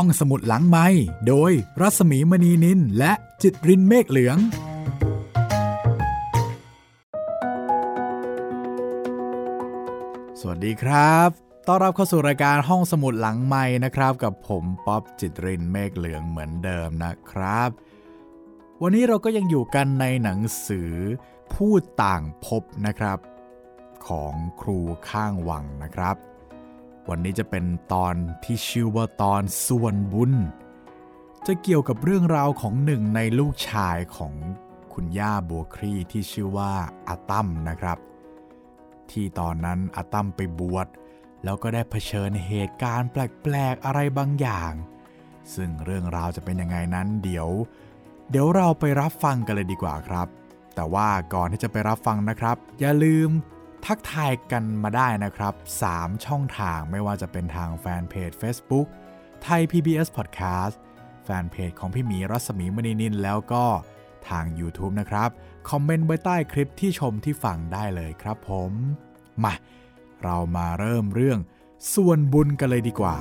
ห้องสมุดหลังไม้โดยรัสมีมณีนินและจิตรินเมฆเหลือง สวัสดีครับต้อนรับเข้าสู่รายการห้องสมุดหลังไม้นะครับ กับผมป๊อบจิตรินเมฆเหลืองเหมือนเดิมนะครับ วันนี้เราก็ยังอยู่กันในหนังสือพูดต่างพบนะครับ ของครูข้างวังนะครับ วันนี้จะเป็นตอนที่ชื่อว่าตอนส่วนบุญ จะเกี่ยวกับเรื่องราวของหนึ่งในลูกชายของคุณย่าบัวครีที่ชื่อว่าอาตั้มนะครับ ที่ตอนนั้นอาตั้มไปบวชแล้วก็ได้เผชิญเหตุการณ์แปลกๆอะไรบางอย่าง ซึ่งเรื่องราวจะเป็นยังไงนั้นเดี๋ยว เดี๋ยวเราไปรับฟังกันเลยดีกว่าครับ แต่ว่าก่อนที่จะไปรับฟังนะครับ อย่าลืม ทักทายกันมาได้นะครับ 3 ช่องทางไม่ว่าจะเป็นทางแฟนเพจ Facebook ไทย PBS Podcast แฟนเพจของพี่หมีรัศมีมณีนินแล้วก็ทาง YouTube นะครับ คอมเมนต์ไว้ใต้คลิปที่ชมที่ฟังได้เลยครับผม มา เรามาเริ่มเรื่องส่วนบุญกันเลยดีกว่า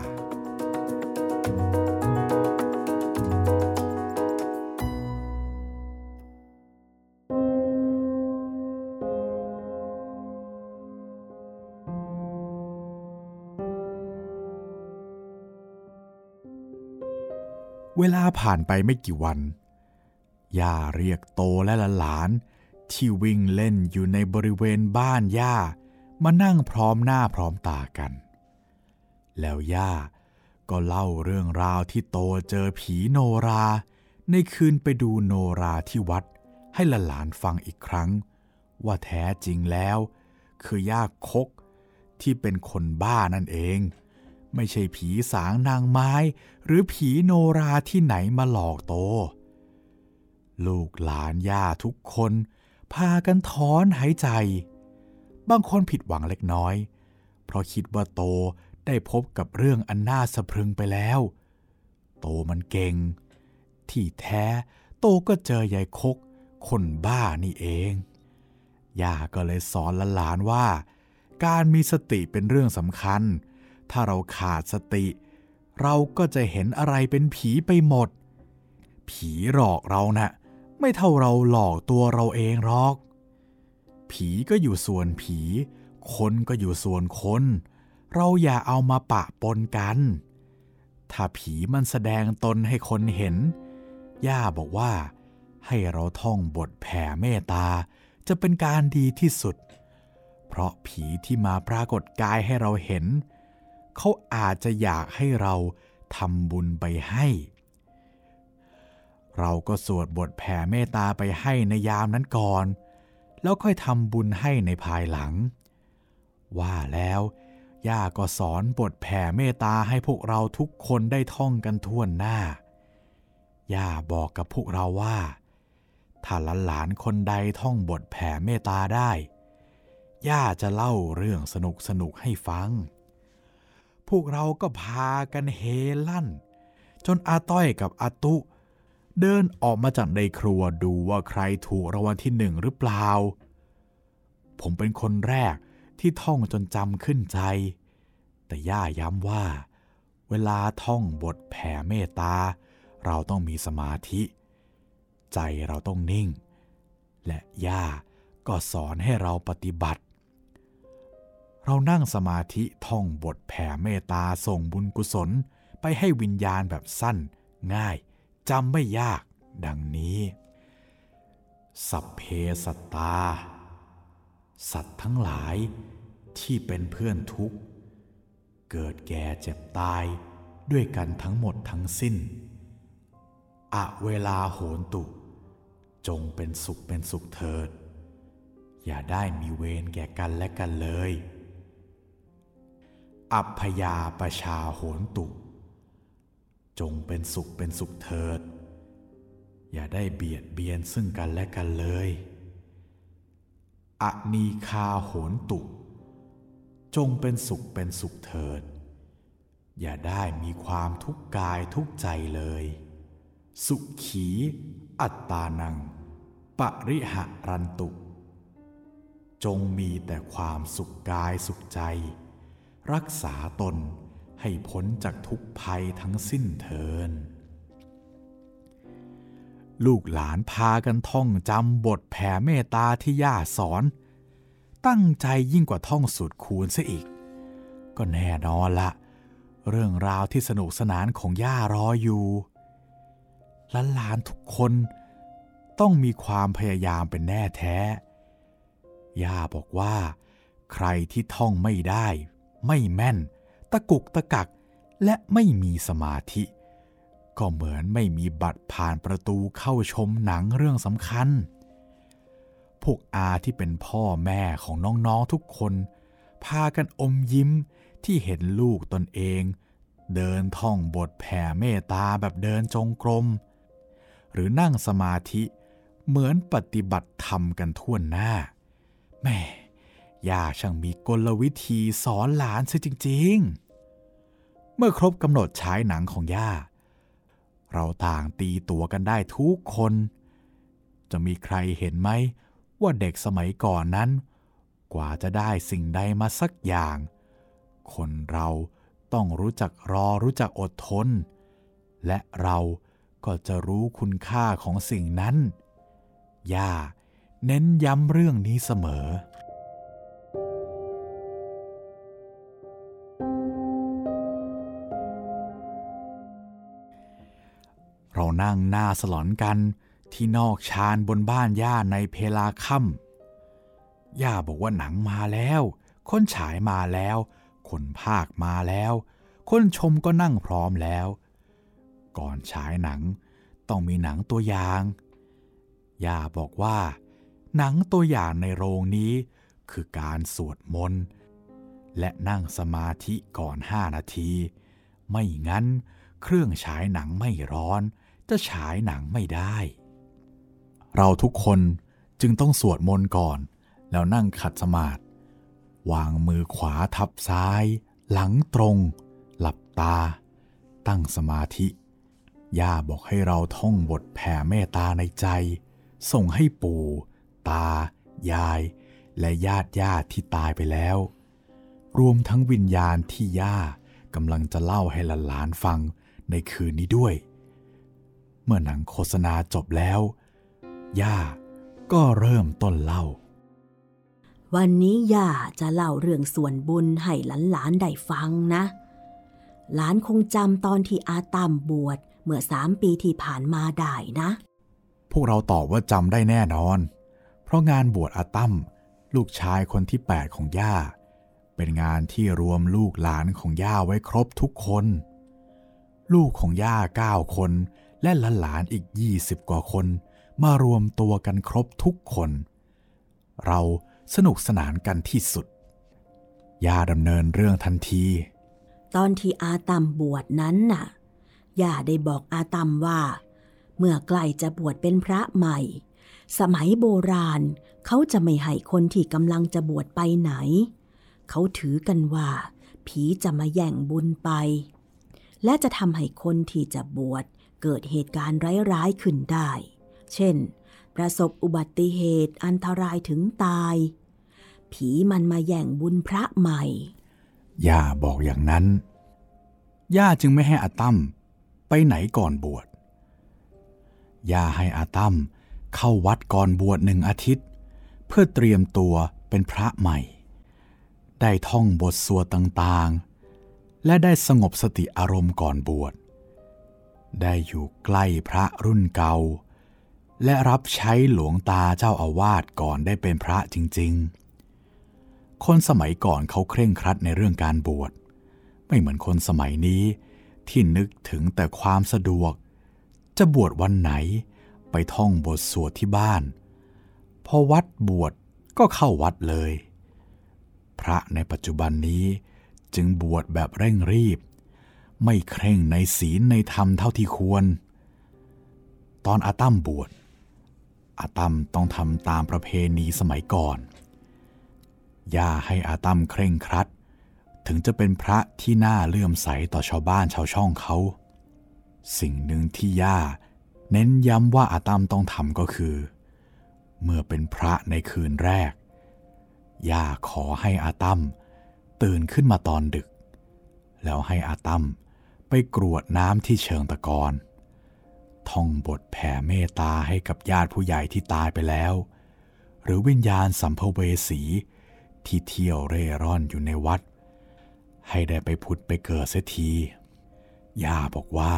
เวลาผ่านไปไม่กี่วัน ย่าเรียกโตและหลานที่วิ่งเล่นอยู่ในบริเวณบ้านย่ามานั่งพร้อมหน้าพร้อมตากัน แล้วย่าก็เล่าเรื่องราวที่โตเจอผีโนรา ในคืนไปดูโนราที่วัดให้หลานฟังอีกครั้ง ว่าแท้จริงแล้ว คือย่าคกที่เป็นคนบ้านั่นเอง ไม่ใช่ผีสางนางไม้ หรือผีโนราที่ไหนมาหลอกโต ลูกหลานย่าทุกคน พากันถอนหายใจ บางคนผิดหวังเล็กน้อย เพราะคิดว่าโตได้พบกับเรื่องอันน่าสะพรึงไปแล้ว โตมันเก่ง ที่แท้โตก็เจอยายคก คนบ้านี่เอง ย่าก็เลยสอนหลานว่า การมีสติเป็นเรื่องสำคัญ ถ้าเราขาดสติ เราก็จะเห็นอะไรเป็นผีไปหมด ผีหลอกเรานะ่ะไม่เท่าเราหลอกตัวเราเองหรอก ผีก็อยู่ส่วนผี คนก็อยู่ส่วนคน เราอย่าเอามาปะปนกัน ถ้าผีมันแสดงตนให้คนเห็น ย่าบอกว่า ให้เราท่องบทแผ่เมตตา จะเป็นการดีที่สุด เพราะผีที่มาปรากฏกายให้เราเห็นเเขาอาจจะอยากให้เราทำบุญไปให้ เราก็สวดบทแผ่เมตตาไปให้ในยามนั้นก่อน แล้วค่อยทำบุญให้ในภายหลัง ว่าแล้วย่าก็สอนบทแผ่เมตตาให้พวกเราทุกคนได้ท่องกันทั่วหน้า ย่าบอกกับพวกเราว่า ถ้าหลานๆคนใดท่องบทแผ่เมตตาได้ ย่าจะเล่าเรื่องสนุกสนุกให้ฟัง พวกเราก็พากันเฮลั่น จนอาต้อยกับอาตุ เดินออกมาจากในครัวดูว่าใครถูกรางวัลที่หนึ่งหรือเปล่า ผมเป็นคนแรกที่ท่องจนจำขึ้นใจ แต่ย่าย้ำว่า เวลาท่องบทแผ่เมตตา เราต้องมีสมาธิ ใจเราต้องนิ่ง และย่าก็สอนให้เราปฏิบัติ เรานั่งสมาธิท่องบทแผ่เมตตาส่งบุญกุศล ไปให้วิญญาณแบบสั้น ง่ายจำไม่ยาก ดังนี้ สัพเพสัตตา สัตว์ทั้งหลายที่เป็นเพื่อนทุกข์ เกิดแก่เจ็บตายด้วยกันทั้งหมดทั้งสิ้น อะเวลาโหนตุ จงเป็นสุขเป็นสุขเถิด อย่าได้มีเวรแก่กันและกันเลย อัพยาประชาโหนตุ จงเป็นสุขเป็นสุขเถิด อย่าได้เบียดเบียนซึ่งกันและกันเลยอนีคาโหนตุ จงเป็นสุขเป็นสุขเถิด อย่าได้มีความทุกข์กายทุกใจเลย สุขี อัตตานัง ปริหะรันตุ จงมีแต่ความสุขกายสุขใจ รักษาตนให้พ้นจากทุกภัยทั้งสิ้นเทิน ลูกหลานพากันท่องจำบทแผ่เมตตาที่ย่าสอน ตั้งใจยิ่งกว่าท่องสูตรคูณซะอีก ก็แน่นอนละ เรื่องราวที่สนุกสนานของย่ารออยู่หลานทุกคนต้องมีความพยายามเป็นแน่แท้ ย่าบอกว่า ใครที่ท่องไม่ได้ ไม่แม่น ตะกุกตะกัก และไม่มีสมาธิ ก็เหมือนไม่มีบัตรผ่านประตูเข้าชมหนังเรื่องสำคัญ พวกอาที่เป็นพ่อแม่ของน้องๆทุกคน พากันอมยิ้มที่เห็นลูกตนเอง เดินท่องบทแผ่เมตตาแบบเดินจงกรม หรือนั่งสมาธิเหมือนปฏิบัติธรรมกันทั่วหน้าแม่ ย่าช่างมีกลวิธีสอนหลานซะจริง ๆ เมื่อครบกำหนดฉายหนังของย่า เราต่างตีตัวกันได้ทุกคน จะมีใครเห็นไหมว่าเด็กสมัยก่อนนั้น กว่าจะได้สิ่งใดมาสักอย่าง คนเราต้องรู้จักรอรู้จักอดทน และเราก็จะรู้คุณค่าของสิ่งนั้น ย่าเน้นย้ำเรื่องนี้เสมอ นั่งหน้าสลอนกันที่นอกชานบนบ้านย่าในเพลาค่ำย่าบอกว่าหนังมาแล้ว คนฉายมาแล้ว คนภาคมาแล้ว คนชมก็นั่งพร้อมแล้ว ก่อนฉายหนังต้องมีหนังตัวอย่าง ย่าบอกว่า หนังตัวอย่างในโรงนี้ คือการสวดมนต์และนั่งสมาธิก่อนห้านาที ไม่งั้นเครื่องฉายหนังไม่ร้อน จะฉายหนังไม่ได้ เราทุกคนจึงต้องสวดมนต์ก่อน แล้วนั่งขัดสมาธิวางมือขวาทับซ้าย หลังตรง หลับตา ตั้งสมาธิ ย่าบอกให้เราท่องบทแผ่เมตตาในใจ ส่งให้ปู่ ตา ยาย และญาติญาติที่ตายไปแล้ว รวมทั้งวิญญาณที่ย่ากำลังจะเล่าให้หลานๆฟังในคืนนี้ด้วย เมื่อหนังโฆษณาจบแล้ว ย่าก็เริ่มต้นเล่า วันนี้ย่าจะเล่าเรื่องส่วนบุญให้หลานๆได้ฟังนะ หลานคงจำตอนที่อาตามบวชเมื่อสามปีที่ผ่านมาได้นะ พวกเราตอบว่าจำได้แน่นอน เพราะงานบวชอาตั้มลูกชายคนที่ 8 ของย่า เป็นงานที่รวมลูกหลานของย่าไว้ครบทุกคน ลูกของย่าเก้าคน และหลานอีก 20 กว่าคน มารวมตัวกันครบทุกคน เราสนุกสนานกันที่สุดย่าดำเนินเรื่องทันที ตอนที่อาตัมบวชนั้นน่ะย่าได้บอกอาตัมว่า เมื่อใกล้จะบวชเป็นพระใหม่ สมัยโบราณเขาจะไม่ให้คนที่กำลังจะบวชไปไหน เขาถือกันว่า ผีจะมาแย่งบุญไป และจะทำให้คนที่จะบวช เกิดเหตุการณ์ร้ายๆขึ้นได้ เช่น ประสบอุบัติเหตุอันตรายถึงตาย ผีมันมาแย่งบุญพระใหม่ ย่าบอกอย่างนั้น ย่าจึงไม่ให้อาตั้มไปไหนก่อนบวช ย่าให้อาตั้มเข้าวัดก่อนบวชหนึ่งอาทิตย์ เพื่อเตรียมตัวเป็นพระใหม่ ได้ท่องบทสวดต่างๆ และได้สงบสติอารมณ์ก่อนบวช ได้อยู่ใกล้พระรุ่นเก่า และรับใช้หลวงตาเจ้าอาวาสก่อนได้เป็นพระจริง ๆ คนสมัยก่อนเขาเคร่งครัดในเรื่องการบวช ไม่เหมือนคนสมัยนี้ที่นึกถึงแต่ความสะดวก จะบวชวันไหนไปท่องบทสวดที่บ้าน พอวัดบวชก็เข้าวัดเลย พระในปัจจุบันนี้จึงบวชแบบเร่งรีบ ไม่เคร่งในศีลในธรรมเท่าที่ควร ตอนอาตั้มบวชอาตั้มต้องทำตามประเพณีสมัยก่อน ย่าให้อาตั้มเคร่งครัด ถึงจะเป็นพระที่น่าเลื่อมใสต่อชาวบ้านชาวช่องเขา สิ่งหนึ่งที่ย่าเน้นย้ำว่าอาตั้มต้องทำก็คือ เมื่อเป็นพระในคืนแรก ย่าขอให้อาตั้มตื่นขึ้นมาตอนดึก แล้วให้อาตั้ม ไปกรวดน้ำที่เชิงตะกอนท่องบทแผ่เมตตาให้กับญาติผู้ใหญ่ที่ตายไปแล้ว หรือวิญญาณสัมภเวสีที่เที่ยวเร่ร่อนอยู่ในวัด ให้ได้ไปพุทธไปเกิดเสียที ย่าบอกว่า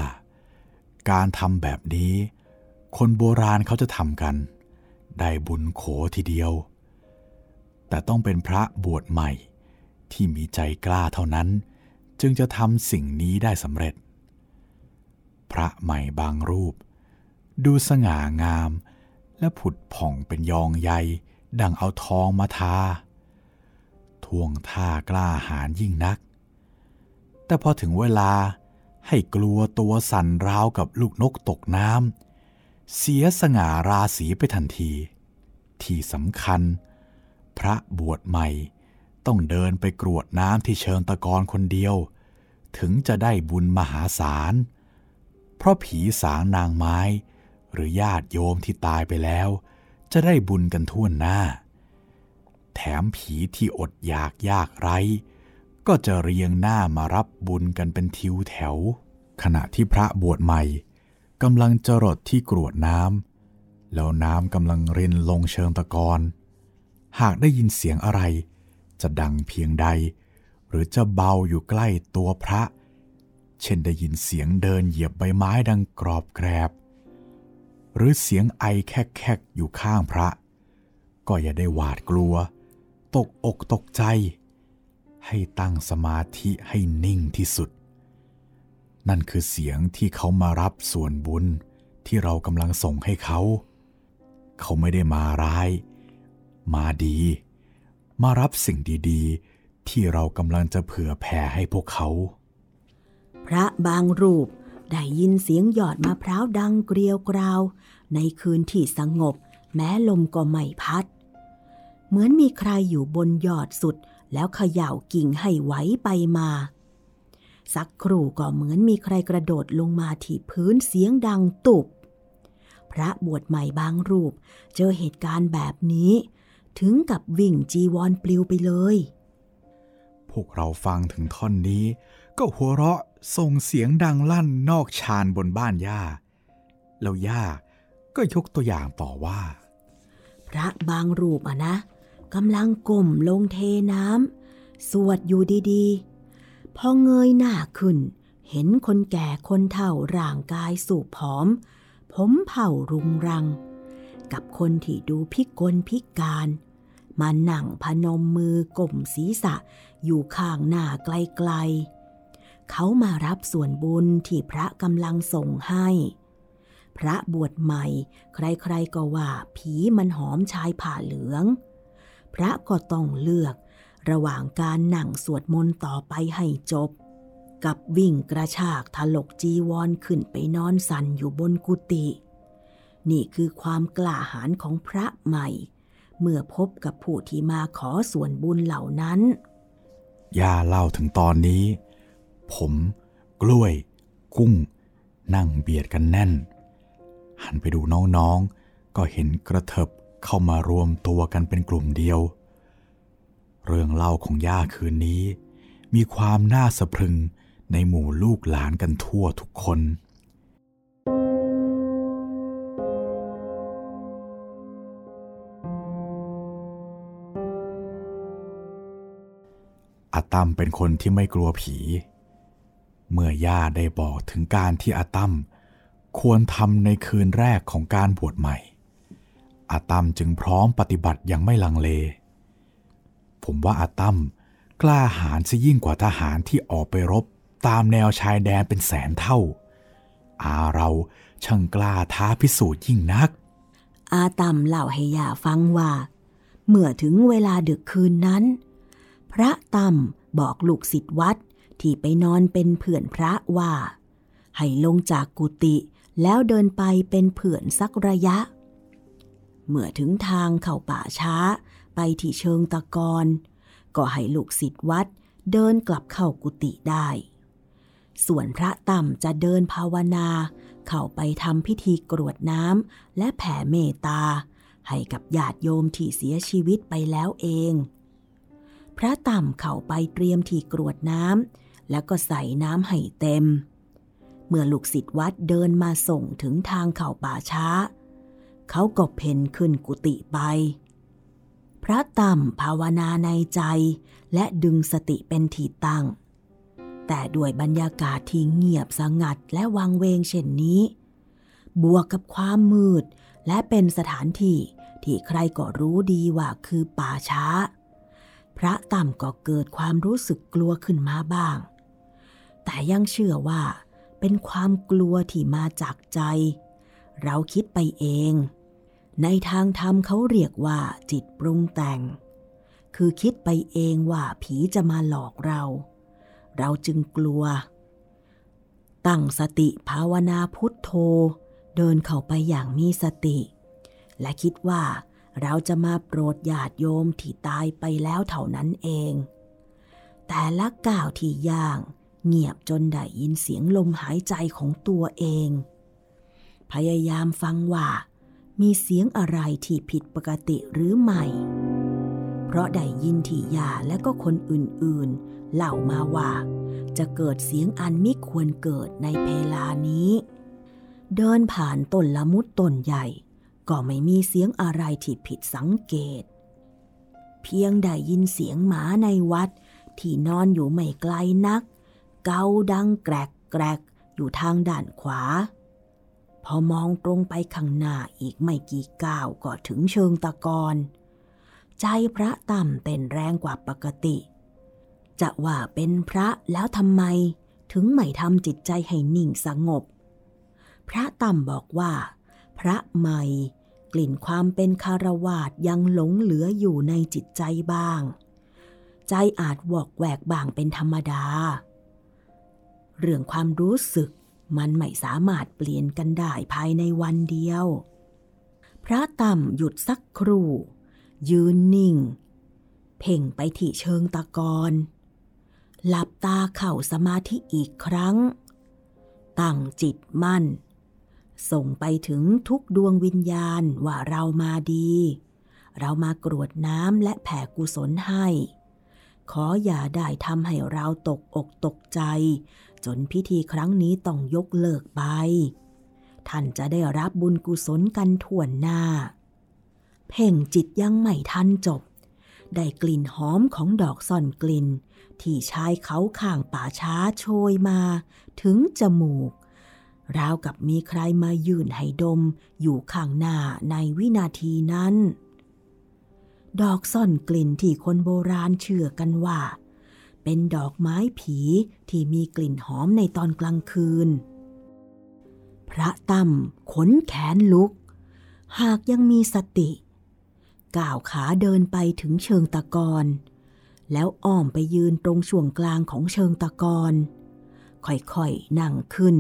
การทำแบบนี้ คนโบราณเขาจะทำกัน ได้บุญโขทีเดียว แต่ต้องเป็นพระบวชใหม่ที่มีใจกล้าเท่านั้น จึงจะทำสิ่งนี้ได้สำเร็จ พระใหม่บางรูป ดูสง่างาม และผุดผ่องเป็นยองใย ดังเอาทองมาทาท่วงท่ากล้าหาญยิ่งนัก แต่พอถึงเวลาให้กลัวตัวสั่นราวกับลูกนกตกน้ำเสียสง่าราศีไปทันที ที่สำคัญ พระบวชใหม่ ต้องเดินไปกรวดน้ำที่เชิงตะกอนคนเดียว ถึงจะได้บุญมหาศาล เพราะผีสางนางไม้ หรือญาติโยมที่ตายไปแล้ว จะได้บุญกันทั่วหน้า แถมผีที่อดอยากยากไร้ ก็จะเรียงหน้ามารับบุญกันเป็นทิวแถว ขณะที่พระบวชใหม่กำลังจรดที่กรวดน้ำแล้วน้ำกำลังรินลงเชิงตะกอนหากได้ยินเสียงอะไร จะดังเพียงใด หรือจะเบาอยู่ใกล้ตัวพระ เช่นได้ยินเสียงเดินเหยียบใบไม้ดังกรอบแกรบ หรือเสียงไอแคกๆอยู่ข้างพระ ก็อย่าได้หวาดกลัว ตกอกตกใจ ให้ตั้งสมาธิให้นิ่งที่สุด นั่นคือเสียงที่เขามารับส่วนบุญที่เรากำลังส่งให้เขา เขาไม่ได้มาร้าย มาดี มารับสิ่งดีๆ ที่เรากำลังจะเผื่อแผ่ให้พวกเขา พระบางรูปได้ยินเสียงหยอดมะพร้าวดังเกลียวกราว ในคืนที่สงบ แม้ลมก็ไม่พัด เหมือนมีใครอยู่บนยอดสุด แล้วเขย่ากิ่งให้ไหวไปมา สักครู่ก็เหมือนมีใครกระโดดลงมาที่พื้นเสียงดังตุบพระบวชใหม่บางรูป เจอเหตุการณ์แบบนี้ ถึงกับวิ่งจีวรปลิวไปเลย พวกเราฟังถึงท่อนนี้ ก็หัวเราะส่งเสียงดังลั่นนอกชานบนบ้านย่า แล้วย่าก็ยกตัวอย่างต่อว่า พระบางรูปอะนะกำลังก้มลงเทน้ำสวดอยู่ดีๆ พอเงยหน้าขึ้น เห็นคนแก่คนเฒ่าร่างกายสูบผอม ผมเผ่ารุงรัง กับคนที่ดูพิกลพิการ มาหนั่งพนมมือกลมศีรษะอยู่ข้างหน้าไกลๆ เขามารับส่วนบุญที่พระกำลังส่งให้ พระบวชใหม่ ใครๆก็ว่าผีมันหอมชายผ่าเหลือง พระก็ต้องเลือกระหว่างการนั่งสวดมนต์ต่อไปให้จบ กับวิ่งกระชากถลกจีวรขึ้นไปนอนสันอยู่บนกุฏินี่คือความกล้าหาญของพระใหม่ เมื่อพบกับผู้ที่มาขอส่วนบุญเหล่านั้น ย่าเล่าถึงตอนนี้ ผม กล้วย กุ้ง นั่งเบียดกันแน่น หันไปดูน้องๆ ก็เห็นกระเถิบเข้ามารวมตัวกันเป็นกลุ่มเดียว เรื่องเล่าของย่าคืนนี้ มีความน่าสะพรึงในหมู่ลูกหลานกันทั่วทุกคน อาตัมเป็นคนที่ไม่กลัวผี เมื่อย่าได้บอกถึงการที่อาตัมควรทำในคืนแรกของการบวชใหม่ อาตัมจึงพร้อมปฏิบัติอย่างไม่ลังเล ผมว่าอาตัมกล้าหาญซะยิ่งกว่าทหารที่ออกไปรบตามแนวชายแดนเป็นแสนเท่า อาเราช่างกล้าท้าพิสูจน์ยิ่งนัก อาตัมเล่าให้ยาฟังว่า เมื่อถึงเวลาดึกคืนนั้น ระตัมบอกลูกศิษย์วัดที่ไปนอนเป็นเพื่อนพระว่า ให้ลงจากกุฏิแล้วเดินไปเป็นเพื่อนสักระยะ เมื่อถึงทางเข้าป่าช้าไปที่เชิงตะกอนก็ให้ลูกศิษย์วัดเดินกลับเข้ากุฏิได้ ส่วนพระต่ำจะเดินภาวนา เข้าไปทำพิธีกรวดน้ำและแผ่เมตตา ให้กับญาติโยมที่เสียชีวิตไปแล้วเอง พระต่ำเข้าไปเตรียมที่กรวดน้ำแล้วก็ใส่น้ำให้เต็ม เมื่อลูกศิษย์วัดเดินมาส่งถึงทางเข่าป่าช้า เขาก็เพ่นขึ้นกุฏิไป พระต่ำภาวนาในใจและดึงสติเป็นทีตั้ง แต่ด้วยบรรยากาศที่เงียบสงัดและวังเวงเช่นนี้ บวกกับความมืดและเป็นสถานที่ที่ใครก็รู้ดีว่าคือป่าช้า พระต่ำก็เกิดความรู้สึกกลัวขึ้นมาบ้าง แต่ยังเชื่อว่า เป็นความกลัวที่มาจากใจ เราคิดไปเอง ในทางธรรมเขาเรียกว่าจิตปรุงแต่ง คือคิดไปเองว่าผีจะมาหลอกเรา เราจึงกลัว ตั้งสติภาวนาพุทโธ เดินเข้าไปอย่างมีสติ และคิดว่า เราจะมาโปรดญาติโยมที่ตายไปแล้วเท่านั้นเอง แต่ละก้าวที่ย่าง เงียบจนได้ยินเสียงลมหายใจของตัวเอง พยายามฟังว่า มีเสียงอะไรที่ผิดปกติหรือไม่ เพราะได้ยินที่ยาและก็คนอื่นๆ เล่ามาว่า จะเกิดเสียงอันไม่ควรเกิดในเพลานี้ เดินผ่านต้นละมุดต้นใหญ่ ก็ไม่มีเสียงอะไรที่ผิดสังเกต เพียงได้ยินเสียงหมาในวัดที่นอนอยู่ไม่ไกลนัก เกาดังแกรกแกรกอยู่ทางด้านขวา พอมองตรงไปข้างหน้าอีกไม่กี่ก้าวก็ถึงเชิงตะกอน ใจพระต่ำเต้นแรงกว่าปกติ จะว่าเป็นพระแล้วทำไมถึงไม่ทำจิตใจให้นิ่งสงบ พระต่ำบอกว่า พระใหม่ ลิ่นความเป็นคารวาสยังหลงเหลืออยู่ในจิตใจบ้าง ใจอาจวอกแวกบ้างเป็นธรรมดา เรื่องความรู้สึกมันไม่สามารถเปลี่ยนกันได้ภายในวันเดียว พระต่ำหยุดสักครู่ ยืนนิ่ง เพ่งไปที่เชิงตะกอนหลับตาเข่าสมาธิอีกครั้ง ตั้งจิตมั่น ส่งไปถึงทุกดวงวิญญาณว่าเรามาดี เรามากรวดน้ำและแผ่กุศลให้ ขออย่าได้ทำให้เราตกอกตกใจ จนพิธีครั้งนี้ต้องยกเลิกไป ท่านจะได้รับบุญกุศลกันทั่วหน้า เพ่งจิตยังไม่ทันจบ ได้กลิ่นหอมของดอกซ่อนกลิ่น ที่ชายเขาข้างป่าช้าโชยมา ถึงจมูก ราวกับมีใครมายืนให้ดมอยู่ข้างหน้าในวินาทีนั้น ดอกซ่อนกลิ่นที่คนโบราณเชื่อกันว่า เป็นดอกไม้ผีที่มีกลิ่นหอมในตอนกลางคืน พระตั้มขนแขนลุก หากยังมีสติ ก้าวขาเดินไปถึงเชิงตะกอนแล้วอ้อมไปยืนตรงช่วงกลางของเชิงตะกอนค่อยๆนั่งขึ้น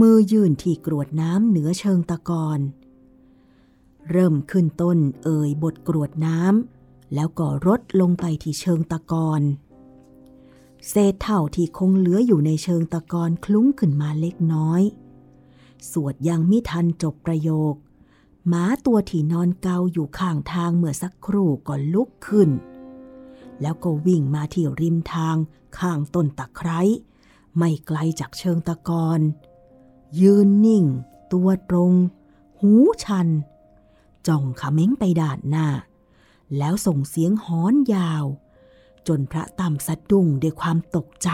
มือยื่นที่กรวดน้ำเหนือเชิงตะกอนเริ่มขึ้นต้นเอ่ยบทกรวดน้ำแล้วก็รดลงไปที่เชิงตะกอนเศษเท่าที่คงเหลืออยู่ในเชิงตะกอนคลุ้งขึ้นมาเล็กน้อย สวดยังมิทันจบประโยค หมาตัวที่นอนเกาอยู่ข้างทางเมื่อสักครู่ก็ลุกขึ้น แล้วก็วิ่งมาที่ริมทางข้างต้นตะไคร้ไม่ไกลจากเชิงตะกอน ยืนนิ่ง ตัวตรง หูชัน จ้องขม้งไปด่านหน้า แล้วส่งเสียงฮอนยาว จนพระตำสะดุ้งด้วยความตกใจ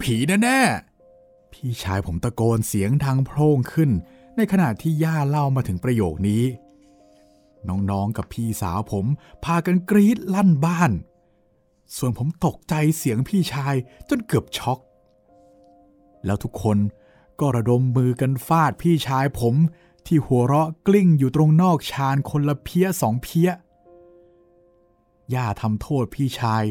ผีแน่ๆพี่ชายผมตะโกนเสียงทางโพร่งขึ้น ในขณะที่ย่าเล่ามาถึงประโยคนี้ น้องๆกับพี่สาวผมพากันกรีดลั่นบ้าน ส่วนผมตกใจเสียงพี่ชายจนเกือบช็อกแล้วทุกคน ก็ระดมมือกันฟาดพี่ชายผม ที่หัวเราะกลิ้งอยู่ตรงนอกชานคนละเพี้ยสองเพี้ย ย่าทำโทษพี่ชาย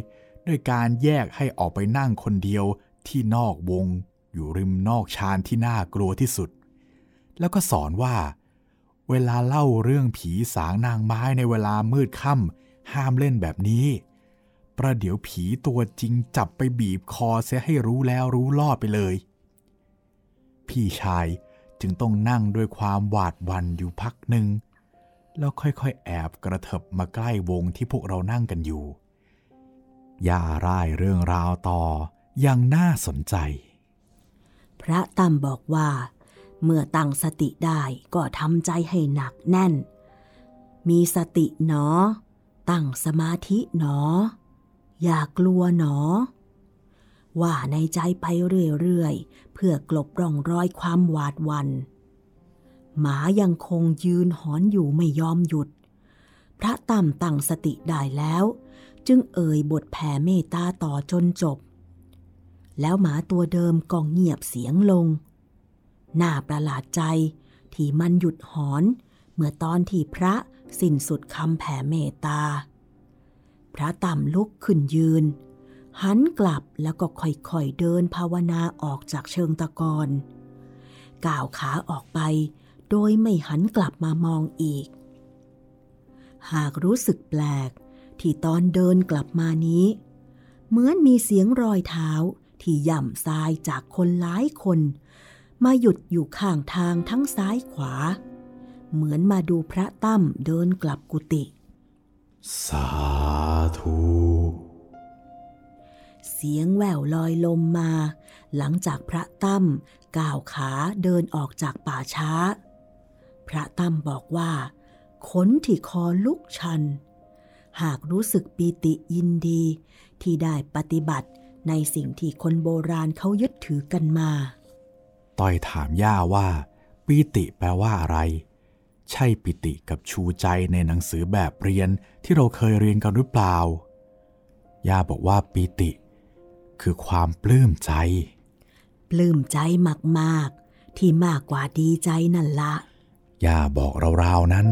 ด้วยการแยกให้ออกไปนั่งคนเดียวที่นอกวง อยู่ริมนอกชานที่น่ากลัวที่สุด แล้วก็สอนว่า เวลาเล่าเรื่องผีสางนางไม้ในเวลามืดค่ำห้ามเล่นแบบนี้ ประเดี๋ยวผีตัวจริงจับไปบีบคอเสียให้รู้แล้วรู้รอดไปเลย พี่ชายจึงต้องนั่งด้วยความหวาดวันอยู่พักหนึ่ง แล้วค่อยๆ แอบกระเถิบมาใกล้วงที่พวกเรานั่งกันอยู่ ย่าร่ายเรื่องราวต่ออย่างน่าสนใจ พระตั้มบอกว่า เมื่อตั้งสติได้ก็ทำใจให้หนักแน่น มีสติหนอ ตั้งสมาธิหนอ อย่ากลัวหนอ ว่าในใจไปเรื่อยๆ เพื่อกลบร่องรอยความหวาดวันหมายังคงยืนหอนอยู่ไม่ยอมหยุด พระตั้มตั้งสติได้แล้ว จึงเอ่ยบทแผ่เมตตาต่อจนจบ แล้วหมาตัวเดิมก็เงียบเสียงลง น่าประหลาดใจที่มันหยุดหอน เมื่อตอนที่พระสิ้นสุดคำแผ่เมตตา พระต่ำลุกขึ้นยืน หันกลับแล้วก็ค่อยๆเดินภาวนาออกจากเชิงตะกอนก้าวขาออกไป โดยไม่หันกลับมามองอีก หากรู้สึกแปลกที่ตอนเดินกลับมานี้ เหมือนมีเสียงรอยเท้าที่ย่ำทรายจากคนหลายคน มาหยุดอยู่ข้างทางทั้งซ้ายขวา เหมือนมาดูพระตั้มเดินกลับกุฏิสาธุ สียงแหววลอยลมมา หลังจากพระตั้มก้าวขาเดินออกจากป่าช้า พระตั้มบอกว่า ขนที่คอลุกชัน หากรู้สึกปีติยินดี ที่ได้ปฏิบัติในสิ่งที่คนโบราณเขายึดถือกันมา ต้อยถามย่าว่า ปีติแปลว่าอะไร ใช่ปิติกับชูใจในหนังสือแบบเรียนที่เราเคยเรียนกันหรือเปล่า ย่าบอกว่าปีติ คือความปลื้มใจ ปลื้มใจมาก ๆ ที่มากกว่าดีใจนั่นละ ย่าบอกเราๆนั้น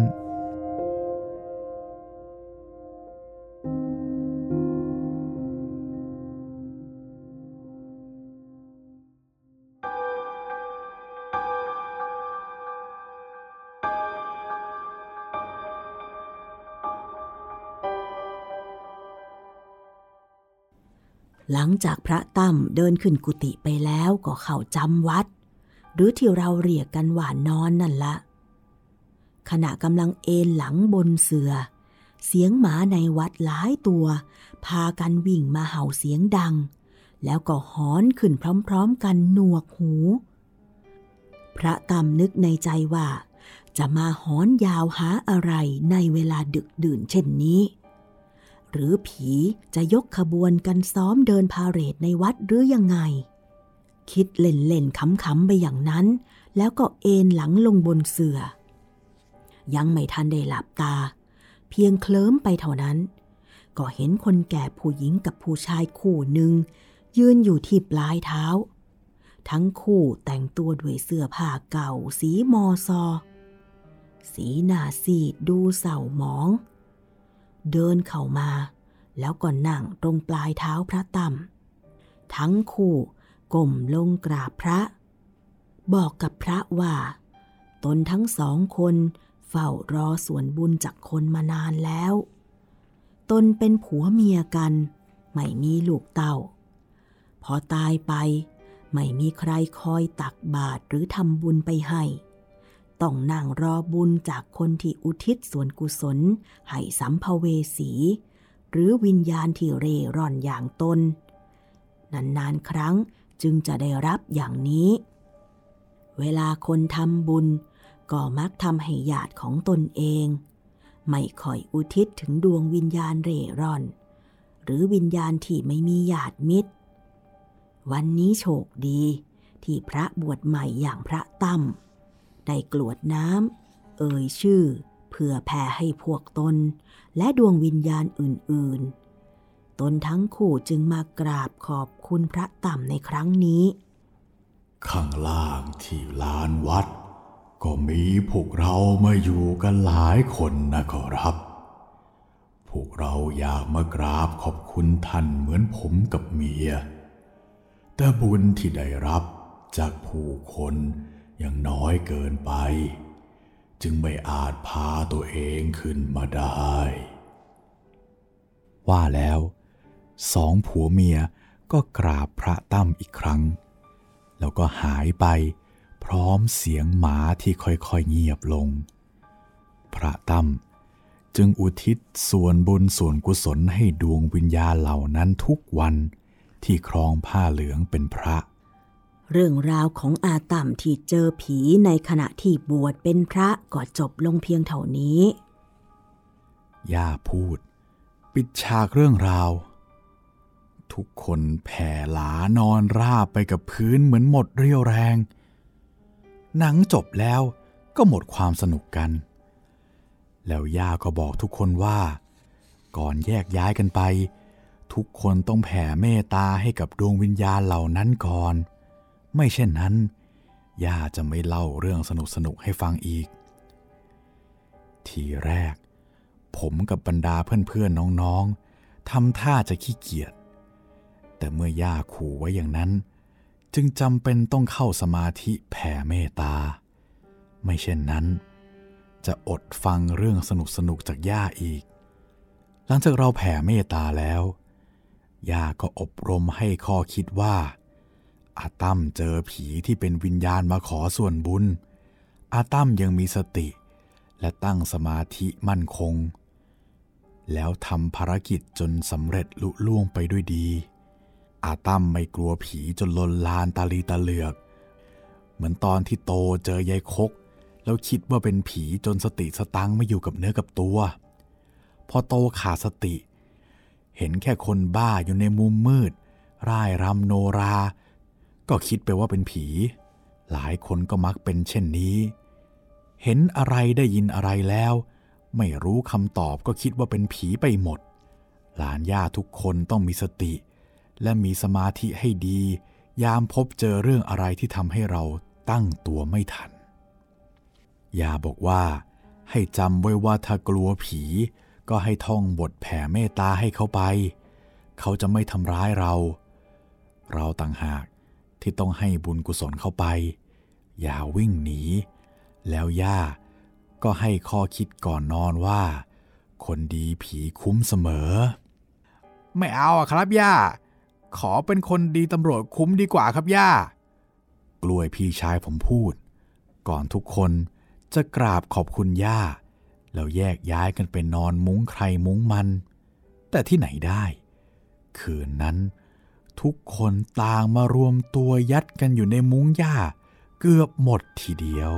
หลังจากพระตั้มเดินขึ้นกุฏิไปแล้วก็เข้าจำวัด หรือที่เราเรียกกันว่านอนนั่นละ ขณะกำลังเอนหลังบนเสือ เสียงหมาในวัดหลายตัว พากันวิ่งมาเห่าเสียงดัง แล้วก็หอนขึ้นพร้อมๆกันหนวกหู พระตั้มนึกในใจว่า จะมาหอนยาวหาอะไรในเวลาดึกดื่นเช่นนี้ หรือผีจะยกขบวนกันซ้อมเดินพาเหรดในวัดหรือยังไง คิดเล่นๆขำๆไปอย่างนั้น แล้วก็เอนหลังลงบนเสือ ยังไม่ทันได้หลับตา เพียงเคลิ้มไปเท่านั้น ก็เห็นคนแก่ผู้หญิงกับผู้ชายคู่หนึ่ง ยืนอยู่ที่ปลายเท้า ทั้งคู่แต่งตัวด้วยเสื้อผ้าเก่าสีมอซอ สีหน้าซีดดูเศร้าหมอง เดินเข้ามา แล้วก็นั่งตรงปลายเท้าพระตั้มทั้งคู่ก้มลงกราบพระ บอกกับพระว่า ตนทั้งสองคนเฝ้ารอส่วนบุญจากคนมานานแล้ว ตนเป็นผัวเมียกัน ไม่มีลูกเต้าพอตายไป ไม่มีใครคอยตักบาตรหรือทำบุญไปให้ ต้องนั่งรอบุญจากคนที่อุทิศส่วนกุศล ให้สัมภเวสี หรือวิญญาณที่เร่ร่อนอย่างตน นานๆครั้งจึงจะได้รับอย่างนี้ เวลาคนทำบุญ ก็มักทำให้ญาติของตนเอง ไม่ค่อยอุทิศถึงดวงวิญญาณเร่ร่อน หรือวิญญาณที่ไม่มีญาติมิตร วันนี้โชคดีที่พระบวชใหม่อย่างพระตั้ม ได้กรวดน้ำเอ่ยชื่อเพื่อแผ่ให้พวกตน และดวงวิญญาณอื่นๆ ตนทั้งคู่จึงมากราบขอบคุณพระต่ำในครั้งนี้ ข้างล่างที่ลานวัด ก็มีพวกเรามาอยู่กันหลายคนนะขอรับ พวกเราอยากมากราบขอบคุณท่านเหมือนผมกับเมีย แต่บุญที่ได้รับจากผู้คน ยังน้อยเกินไป จึงไม่อาจพาตัวเองขึ้นมาได้ ว่าแล้วสองผัวเมียก็กราบพระตั้มอีกครั้ง แล้วก็หายไปพร้อมเสียงหมาที่ค่อยๆเงียบลง พระตั้มจึงอุทิศส่วนบุญส่วนกุศลให้ดวงวิญญาณเหล่านั้นทุกวันที่ครองผ้าเหลืองเป็นพระ เรื่องราวของอาตัมที่เจอผีในขณะที่บวชเป็นพระก็จบลงเพียงเท่านี้ ย่าพูด ปิดฉากเรื่องราว ทุกคนแผ่หลานอนราบไปกับพื้นเหมือนหมดเรี่ยวแรง หนังจบแล้วก็หมดความสนุกกัน แล้วย่าก็บอกทุกคนว่า ก่อนแยกย้ายกันไป ทุกคนต้องแผ่เมตตาให้กับดวงวิญญาณเหล่านั้นก่อน ไม่เช่นนั้น ย่าจะไม่เล่าเรื่องสนุกสนุกให้ฟังอีก ทีแรก ผมกับบรรดาเพื่อนๆน้องๆทำท่าจะขี้เกียจ แต่เมื่อย่าขู่ไว้อย่างนั้น จึงจำเป็นต้องเข้าสมาธิแผ่เมตตา ไม่เช่นนั้น จะอดฟังเรื่องสนุกๆจากย่าอีก หลังจากเราแผ่เมตตาแล้วย่าก็อบรมให้ข้อคิดว่า อาตั้มเจอผีที่เป็นวิญญาณมาขอส่วนบุญ อาตั้มยังมีสติ และตั้งสมาธิมั่นคง แล้วทำภารกิจจนสำเร็จลุล่วงไปด้วยดี อาตั้มไม่กลัวผีจนลนลานตาลีตาเหลือก เหมือนตอนที่โตเจอยายคก แล้วคิดว่าเป็นผีจนสติสตังไม่อยู่กับเนื้อกับตัว พอโตขาดสติ เห็นแค่คนบ้าอยู่ในมุมมืด ร่ายรำโนรา ก็คิดไปว่าเป็นผี หลายคนก็มักเป็นเช่นนี้ เห็นอะไรได้ยินอะไรแล้ว ไม่รู้คำตอบก็คิดว่าเป็นผีไปหมด หลานย่าทุกคนต้องมีสติ และมีสมาธิให้ดี ยามพบเจอเรื่องอะไรที่ทำให้เราตั้งตัวไม่ทัน ยาบอกว่าให้จำไว้ว่าถ้ากลัวผี ก็ให้ท่องบทแผ่เมตตาให้เขาไป เขาจะไม่ทำร้ายเรา เราต่างหาก ที่ต้องให้บุญกุศลเข้าไป อย่าวิ่งหนี แล้วย่าก็ให้ข้อคิดก่อนนอนว่า คนดีผีคุ้มเสมอ ไม่เอาอะครับย่า ขอเป็นคนดีตำรวจคุ้มดีกว่าครับย่า กล้วยพี่ชายผมพูด ก่อนทุกคนจะกราบขอบคุณย่า แล้วแยกย้ายกันไปนอนมุ้งใครมุ้งมัน แต่ที่ไหนได้ คืนนั้น ทุกคนต่างมารวมตัวยัดกันอยู่ในมุ้งหญ้า เกือบหมดทีเดียว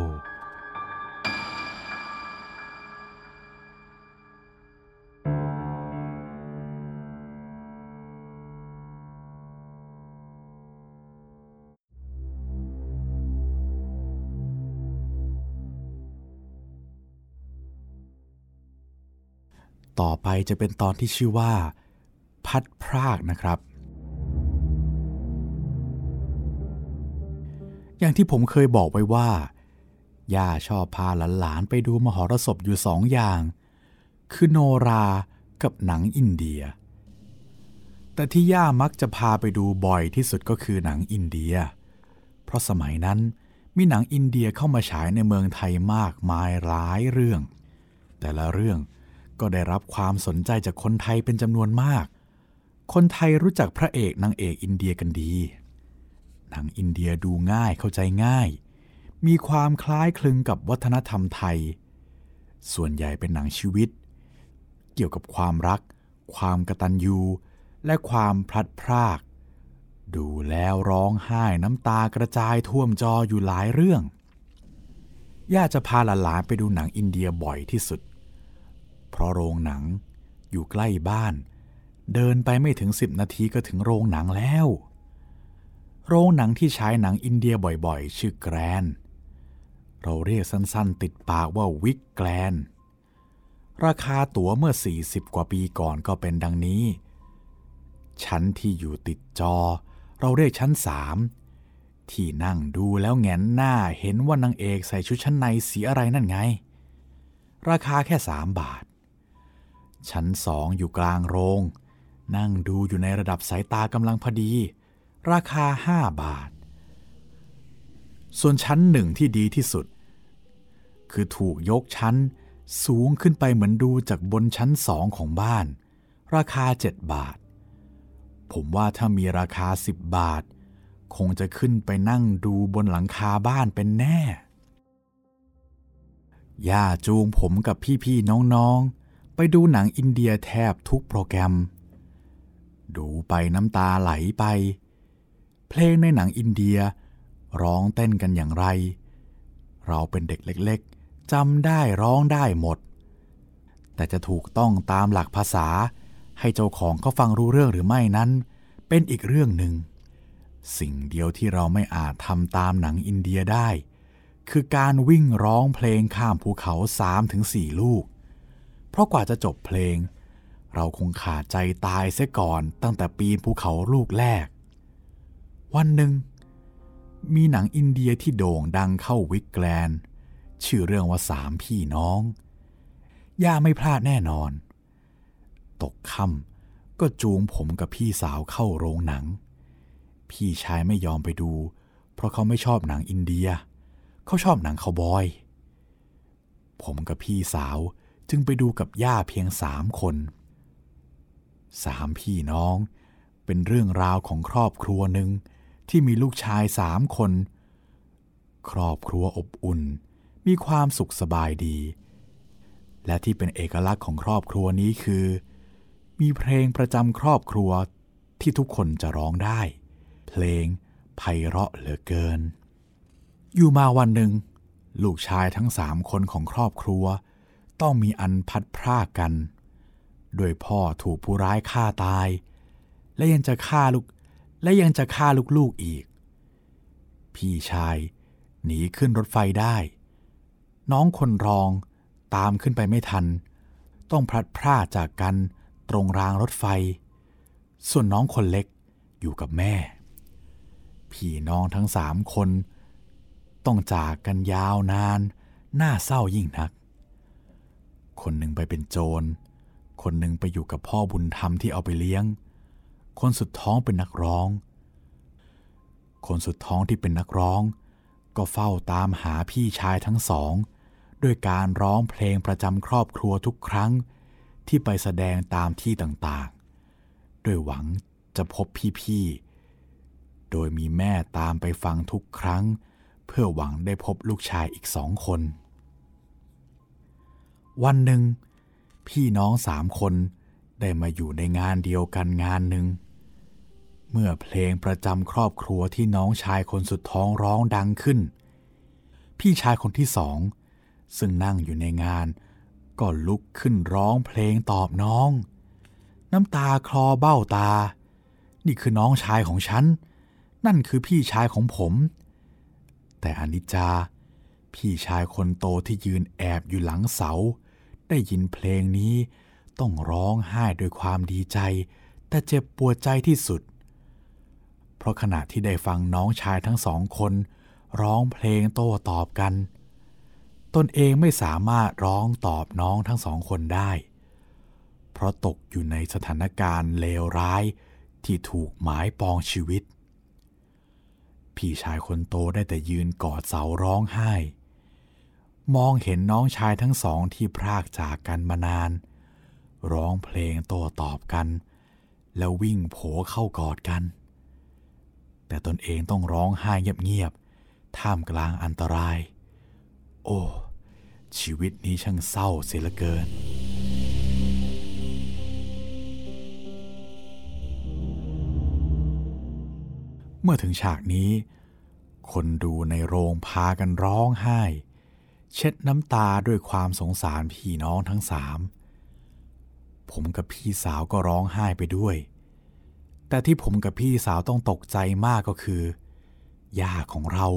ต่อไปจะเป็นตอนที่ชื่อว่า พัดพรากนะครับ อย่างที่ผมเคยบอกไว้ว่า ย่าชอบพาหลานๆไปดูมหรสพอยู่สองอย่าง คือโนรากับหนังอินเดีย แต่ที่ย่ามักจะพาไปดูบ่อยที่สุดก็คือหนังอินเดีย เพราะสมัยนั้นมีหนังอินเดียเข้ามาฉายในเมืองไทยมากมายหลายเรื่อง แต่ละเรื่องก็ได้รับความสนใจจากคนไทยเป็นจำนวนมาก คนไทยรู้จักพระเอกนางเอกอินเดียกันดี หนังอินเดียดูง่ายเข้าใจง่าย มีความคล้ายคลึงกับวัฒนธรรมไทย ส่วนใหญ่เป็นหนังชีวิต เกี่ยวกับความรัก ความกระตัญญูและความพลัดพราก ดูแล้วร้องไห้น้ำตากระจายท่วมจออยู่หลายเรื่อง ย่าจะพาหลานๆไปดูหนังอินเดียบ่อยที่สุด เพราะโรงหนังอยู่ใกล้บ้าน เดินไปไม่ถึงสิบนาทีก็ถึงโรงหนังแล้ว โรงหนังที่ใช้หนังอินเดียบ่อยๆ ชื่อแกรน เราเรียกสั้นๆ ติดปากว่าวิกแกรน ราคาตั๋วเมื่อ 40 กว่าปีก่อนก็เป็นดังนี้ ชั้นที่อยู่ติดจอ เราเรียกชั้นสามที่นั่งดูแล้วแงนหน้าเห็นว่านางเอกใส่ชุดชั้นในสีอะไรนั่นไง ราคาแค่สามบาท ชั้นสองอยู่กลางโรง นั่งดูอยู่ในระดับสายตากำลังพอดี ราคาห้าบาท ส่วนชั้นหนึ่งที่ดีที่สุด คือถูกยกชั้นสูงขึ้นไปเหมือนดูจากบนชั้นสองของบ้าน ราคาเจ็ดบาท ผมว่าถ้ามีราคาสิบบาท คงจะขึ้นไปนั่งดูบนหลังคาบ้านเป็นแน่ ย่าจูงผมกับพี่ๆน้องๆ ไปดูหนังอินเดียแทบทุกโปรแกรม ดูไปน้ำตาไหลไป เพลงในหนังอินเดีย ร้องเต้นกันอย่างไร เราเป็นเด็กเล็กๆจำได้ร้องได้หมด แต่จะถูกต้องตามหลักภาษา ให้เจ้าของเขาฟังรู้เรื่องหรือไม่นั้น เป็นอีกเรื่องหนึ่ง สิ่งเดียวที่เราไม่อาจทำตามหนังอินเดียได้ คือการวิ่งร้องเพลงข้ามภูเขาสามถึงสี่ลูก เพราะกว่าจะจบเพลง เราคงขาดใจตายเสียก่อนตั้งแต่ปีนภูเขาลูกแรก วันหนึ่ง มีหนังอินเดียที่โด่งดังเข้าวิกแกลน ชื่อเรื่องว่าสามพี่น้อง ย่าไม่พลาดแน่นอน ตกค่ำก็จูงผมกับพี่สาวเข้าโรงหนัง พี่ชายไม่ยอมไปดู เพราะเขาไม่ชอบหนังอินเดีย เขาชอบหนังคาวบอย ผมกับพี่สาวจึงไปดูกับย่าเพียงสามคนสามพี่น้องเป็นเรื่องราวของครอบครัวหนึ่ง ที่มีลูกชายสามคน ครอบครัวอบอุ่น มีความสุขสบายดี และที่เป็นเอกลักษณ์ของครอบครัวนี้คือ มีเพลงประจำครอบครัวที่ทุกคนจะร้องได้ เพลงไพเราะเหลือเกิน อยู่มาวันหนึ่ง ลูกชายทั้งสามคนของครอบครัว ต้องมีอันพัดพรากกัน โดยพ่อถูกผู้ร้ายฆ่าตาย และยังจะฆ่าลูก และยังจะฆ่าลูกๆอีก พี่ชายหนีขึ้นรถไฟได้ น้องคนรองตามขึ้นไปไม่ทัน ต้องพลัดพรากจากกันตรงรางรถไฟ ส่วนน้องคนเล็กอยู่กับแม่ พี่น้องทั้งสามคน ต้องจากกันยาวนาน น่าเศร้ายิ่งนัก คนหนึ่งไปเป็นโจร คนหนึ่งไปอยู่กับพ่อบุญธรรมที่เอาไปเลี้ยง คนสุดท้องเป็นนักร้อง คนสุดท้องที่เป็นนักร้อง ก็เฝ้าตามหาพี่ชายทั้งสอง ด้วยการร้องเพลงประจำครอบครัวทุกครั้งที่ไปแสดงตามที่ต่างๆโดยหวังจะพบพี่ๆ โดยมีแม่ตามไปฟังทุกครั้ง เพื่อหวังได้พบลูกชายอีกสองคน วันหนึ่ง พี่น้องสามคนได้มาอยู่ในงานเดียวกันงานหนึ่ง เมื่อเพลงประจำครอบครัวที่น้องชายคนสุดท้องร้องดังขึ้น พี่ชายคนที่สอง ซึ่งนั่งอยู่ในงาน ก็ลุกขึ้นร้องเพลงตอบน้อง น้ำตาคลอเบ้าตา นี่คือน้องชายของฉัน นั่นคือพี่ชายของผม แต่อนิจจา พี่ชายคนโตที่ยืนแอบอยู่หลังเสา ได้ยินเพลงนี้ต้องร้องไห้ด้วยความดีใจ แต่เจ็บปวดใจที่สุดเราะขณะที่ได้ฟังน้องชายทั้งสองคน ร้องเพลงโต้ตอบกัน ตนเองไม่สามารถร้องตอบน้องทั้งสองคนได้ เพราะตกอยู่ในสถานการณ์เลวร้ายที่ถูกหมายปองชีวิต พี่ชายคนโตได้แต่ยืนกอดเสาร้องไห้ มองเห็นน้องชายทั้งสองที่พรากจากกันมานาน ร้องเพลงโต้ตอบกัน แล้ววิ่งโผเข้ากอดกัน แต่ตนเองต้องร้องไห้เงียบๆ ท่ามกลางอันตราย โอ้ ชีวิตนี้ช่างเศร้าเสียเหลือเกิน เมื่อถึงฉากนี้ คนดูในโรงพากันร้องไห้ เช็ดน้ำตาด้วยความสงสารพี่น้องทั้งสาม ผมกับพี่สาวก็ร้องไห้ไปด้วย แต่ที่ผมกับพี่สาวต้องตกใจมากก็คือย่าของเรา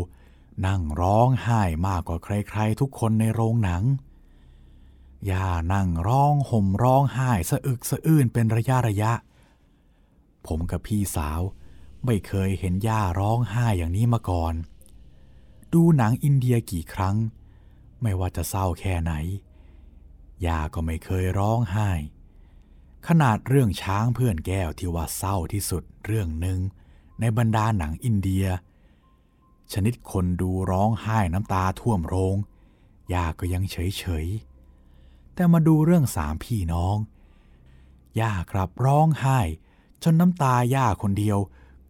นั่งร้องไห้มากกว่าใครๆทุกคนในโรงหนังย่านั่งร้องห่มร้องไห้สะอึกสะอื้นเป็นระยะระยะ ผมกับพี่สาวไม่เคยเห็นย่าร้องไห้อย่างนี้มาก่อน ดูหนังอินเดียกี่ครั้ง ไม่ว่าจะเศร้าแค่ไหนย่าก็ไม่เคยร้องไห้ ขนาดเรื่องช้างเพื่อนแก้วที่ว่าเศร้าที่สุดเรื่องหนึ่งในบรรดาหนังอินเดีย ชนิดคนดูร้องไห้น้ำตาท่วมโรงย่าก็ยังเฉยเฉยแต่มาดูเรื่องสามพี่น้องย่ากลับร้องไห้ จนน้ำตาย่าคนเดียว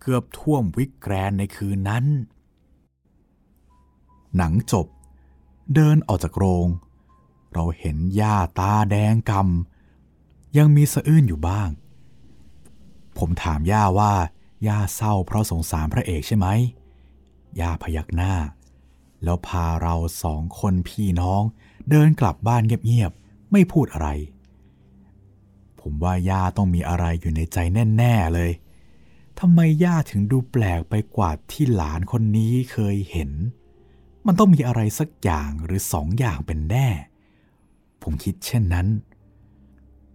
เกือบท่วมวิกแกรนในคืนนั้น หนังจบ เดินออกจากโรง เราเห็นย่าตาแดงกำ ยังมีสะอื้นอยู่บ้าง ผมถามย่าว่า ย่าเศร้าเพราะสงสารพระเอกใช่ไหม ย่าพยักหน้า แล้วพาเราสองคนพี่น้องเดินกลับบ้านเงียบๆ ไม่พูดอะไร ผมว่าย่าต้องมีอะไรอยู่ในใจแน่ ๆ เลยทำไมย่าถึงดูแปลกไปกว่าที่หลานคนนี้เคยเห็น มันต้องมีอะไรสักอย่างหรือสองอย่างเป็นแน่ ผมคิดเช่นนั้น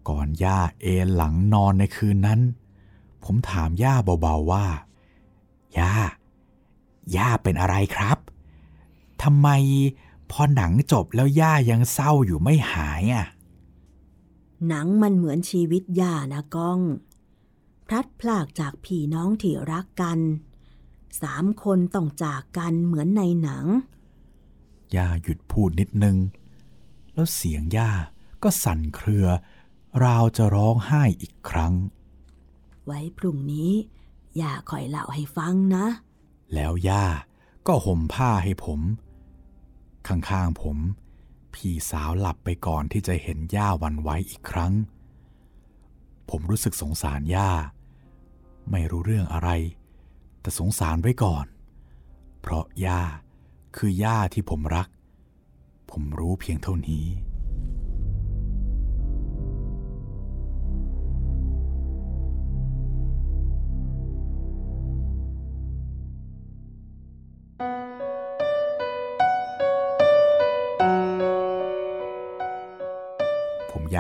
ก่อนย่าเอนหลังนอนในคืนนั้น ผมถามย่าเบาๆว่า ย่า ย่าเป็นอะไรครับทำไมพอหนังจบแล้วย่ายังเศร้าอยู่ไม่หายอะ หนังมันเหมือนชีวิตย่านะก้อง พลัดพรากจากพี่น้องที่รักกัน สามคนต้องจากกันเหมือนในหนัง ย่าหยุดพูดนิดนึง แล้วเสียงย่าก็สั่นเครือ ราวจะร้องไห้อีกครั้ง ไว้พรุ่งนี้ย่าคอยเล่าให้ฟังนะ แล้วย่าก็ห่มผ้าให้ผม ข้างๆผม พี่สาวหลับไปก่อนที่จะเห็นย่าวันไว้อีกครั้ง ผมรู้สึกสงสารย่า ไม่รู้เรื่องอะไร แต่สงสารไว้ก่อน เพราะย่าคือย่าที่ผมรัก ผมรู้เพียงเท่านี้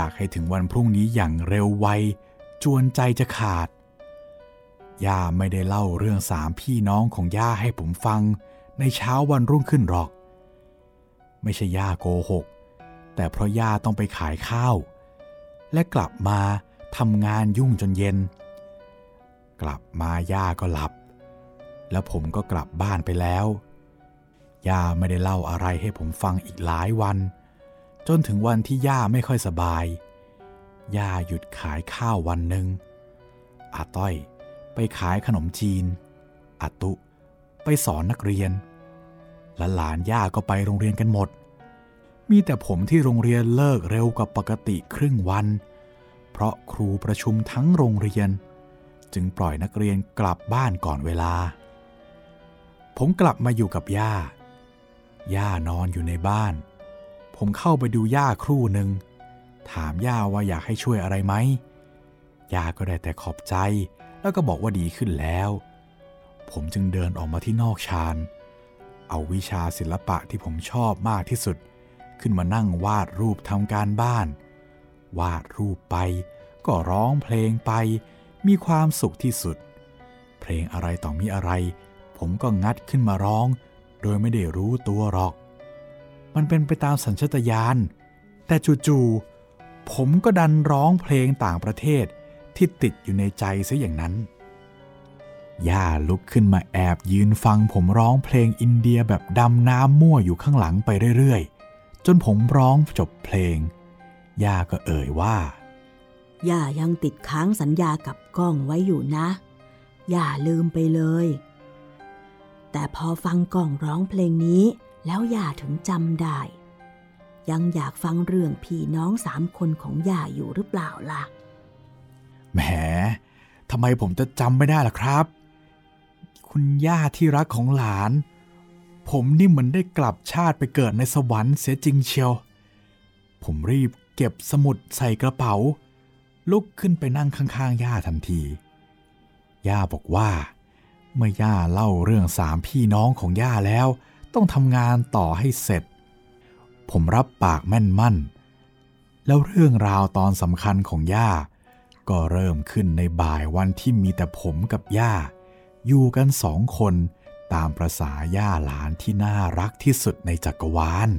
ากให้ถึงวันพรุ่งนี้อย่างเร็วไวจวนใจจะขาด ย่าไม่ได้เล่าเรื่องสามพี่น้องของย่าให้ผมฟังในเช้าวันรุ่งขึ้นหรอก ไม่ใช่ย่าโกหก แต่เพราะย่าต้องไปขายข้าว และกลับมาทำงานยุ่งจนเย็น กลับมาย่าก็หลับ แล้วผมก็กลับบ้านไปแล้ว ย่าไม่ได้เล่าอะไรให้ผมฟังอีกหลายวัน จนถึงวันที่ย่าไม่ค่อยสบาย ย่าหยุดขายข้าววันหนึ่งอาต้อยไปขายขนมจีนอาตุ ไปสอนนักเรียน และหลานย่าก็ไปโรงเรียนกันหมด มีแต่ผมที่โรงเรียนเลิกเร็วกว่าปกติครึ่งวัน เพราะครูประชุมทั้งโรงเรียน จึงปล่อยนักเรียนกลับบ้านก่อนเวลา ผมกลับมาอยู่กับย่า ย่านอนอยู่ในบ้าน ผมเข้าไปดูย่าครู่หนึ่ง ถามย่าว่าอยากให้ช่วยอะไรไหมย่าก็ได้แต่ขอบใจ แล้วก็บอกว่าดีขึ้นแล้ว ผมจึงเดินออกมาที่นอกชาน เอาวิชาศิลปะที่ผมชอบมากที่สุด ขึ้นมานั่งวาดรูปทำการบ้าน วาดรูปไป ก็ร้องเพลงไป มีความสุขที่สุด เพลงอะไรต่อมีอะไร ผมก็งัดขึ้นมาร้อง โดยไม่ได้รู้ตัวหรอก มันเป็นไปตามสัญชตาตญาณ แต่จู่ๆ ผมก็ดันร้องเพลงต่างประเทศที่ติดอยู่ในใจซะอย่างนั้น ย่าลุกขึ้นมาแอบยืนฟังผมร้องเพลงอินเดียแบบดำน้ำมั่วอยู่ข้างหลังไปเรื่อยๆ จนผมร้องจบเพลง ย่าก็เอ่ยว่า ย่ายังติดค้างสัญญากับกล้องไว้อยู่นะ อย่าลืมไปเลย แต่พอฟังก้องร้องเพลงนี้ แล้วย่าถึงจำได้ ยังอยากฟังเรื่องพี่น้องสามคนของย่าอยู่หรือเปล่าล่ะ แหมทำไมผมจะจำไม่ได้ล่ะครับ คุณย่าที่รักของหลาน ผมนี่เหมือนได้กลับชาติไปเกิดในสวรรค์เสียจริงเชียว ผมรีบเก็บสมุดใส่กระเป๋า ลุกขึ้นไปนั่งข้างๆย่าทันที ย่าบอกว่า เมื่อย่าเล่าเรื่องสามพี่น้องของย่าแล้ว ต้องทำงานต่อให้เสร็จ ผมรับปากแม่นมั่น แล้วเรื่องราวตอนสำคัญของย่า ก็เริ่มขึ้นในบ่ายวันที่มีแต่ผมกับย่า อยู่กันสองคนตามประษาย่าหลานที่น่ารักที่สุดในจักรวาล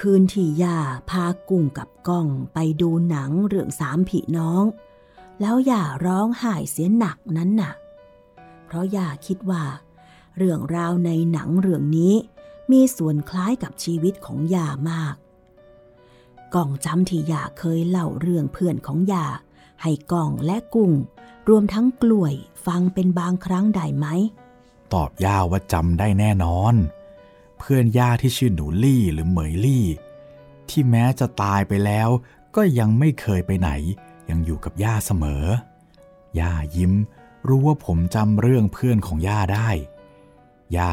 คืนที่ย่าพากุ้งกับก้องไปดูหนังเรื่องสามพี่น้อง แล้วย่าร้องไห้เสียหนักนั้นน่ะ เพราะย่าคิดว่า เรื่องราวในหนังเรื่องนี้มีส่วนคล้ายกับชีวิตของยามากก้องจำที่ยาเคยเล่าเรื่องเพื่อนของยาให้ก้องและกุ้ง รวมทั้งกล้วยฟังเป็นบางครั้งได้ไหม ตอบย่าว่าจำได้แน่นอน เพื่อนย่าที่ชื่อหนูลี่หรือเหมยลี่ ที่แม้จะตายไปแล้ว ก็ยังไม่เคยไปไหน ยังอยู่กับย่าเสมอย่ายิ้ม รู้ว่าผมจำเรื่องเพื่อนของย่าได้ ย่า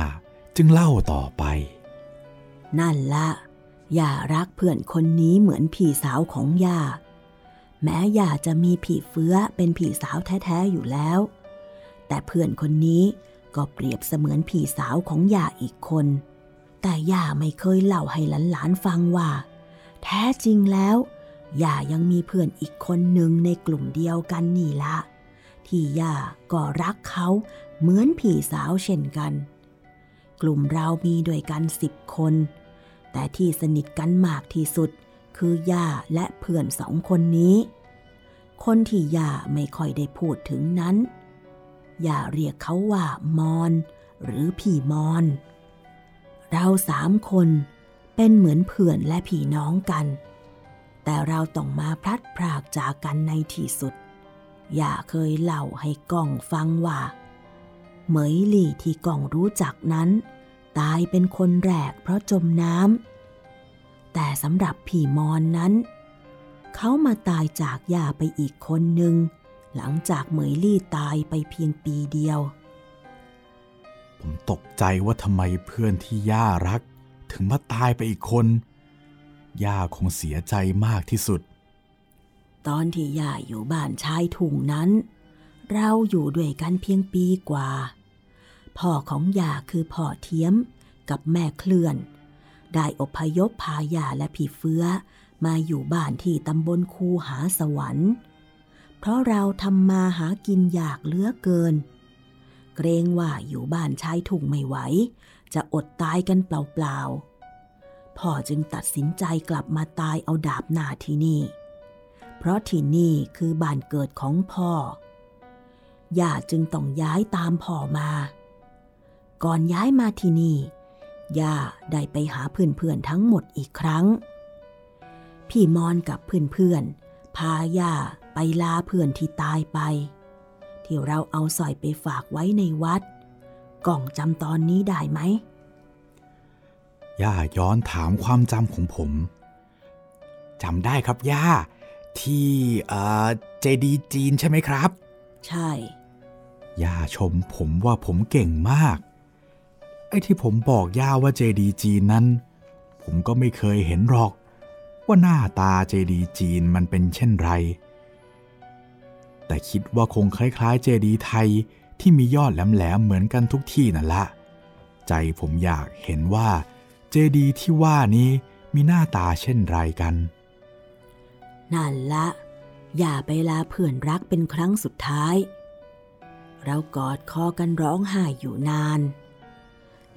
จึงเล่าต่อไป นั่นละย่ารักเพื่อนคนนี้เหมือนพี่สาวของย่า แม้ย่าจะมีผีเฟื้อเป็นพี่สาวแท้ๆอยู่แล้ว แต่เพื่อนคนนี้ก็เปรียบเสมือนพี่สาวของย่าอีกคน แต่ย่าไม่เคยเล่าให้หลานๆฟังว่า แท้จริงแล้วย่ายังมีเพื่อนอีกคนหนึ่งในกลุ่มเดียวกันนี่ละ ที่ย่าก็รักเขาเหมือนพี่สาวเช่นกัน กลุ่มเรามีด้วยกันสิบคน แต่ที่สนิทกันมากที่สุด คือย่าและเพื่อนสองคนนี้ คนที่ย่าไม่ค่อยได้พูดถึงนั้น ย่าเรียกเขาว่ามอนหรือพี่มอน เราสามคนเป็นเหมือนเพื่อนและพี่น้องกัน แต่เราต้องมาพลัดพรากจากกันในที่สุด อย่าเคยเล่าให้ก้องฟังว่า เหมยหลี่ที่ก้องรู้จักนั้น ตายเป็นคนแรกเพราะจมน้ำแต่สำหรับผีมอนนั้น เขามาตายจากย่าไปอีกคนหนึ่ง หลังจากเหมยลี่ตายไปเพียงปีเดียว ผมตกใจว่าทำไมเพื่อนที่ย่ารัก ถึงมาตายไปอีกคน ย่าคงเสียใจมากที่สุด ตอนที่ย่าอยู่บ้านชายถุงนั้นเราอยู่ด้วยกันเพียงปีกว่า พ่อของยาคือพ่อเทียมกับแม่เคลื่อน ได้อพยพพายาและผีเฟื้อมาอยู่บ้านที่ตำบลคูหาสวรรค์ เพราะเราทำมาหากินอยากเลือเกิน เกรงว่าอยู่บ้านชายถุงไม่ไหว จะอดตายกันเปล่าๆ พ่อจึงตัดสินใจกลับมาตายเอาดาบหน้าที่นี่ เพราะที่นี่คือบ้านเกิดของพ่อย่าจึงต้องย้ายตามพ่อมา ก่อนย้ายมาที่นี่ ย่าได้ไปหาเพื่อนๆทั้งหมดอีกครั้ง พี่มอนกับเพื่อนๆพาย่าไปลาเพื่อนที่ตายไป ที่เราเอาสร้อยไปฝากไว้ในวัด กล่องจำตอนนี้ได้ไหม ย่าย้อนถามความจำของผมจำได้ครับย่า ที่เอ่อเจดีจีนใช่ไหมครับ ใช่ ย่าชมผมว่าผมเก่งมาก ไอ้ที่ผมบอกย่าว่าเจดีจีนนั้น ผมก็ไม่เคยเห็นหรอก ว่าหน้าตาเจดีจีนมันเป็นเช่นไร แต่คิดว่าคงคล้ายๆเจดีไทยที่มียอดแหลมๆเหมือนกันทุกที่นั่นละ ใจผมอยากเห็นว่าเจดีที่ว่านี้มีหน้าตาเช่นไรกัน นั่นละ อย่าไปลาเพื่อนรักเป็นครั้งสุดท้าย เรากอดคอกันร้องไห้อยู่นาน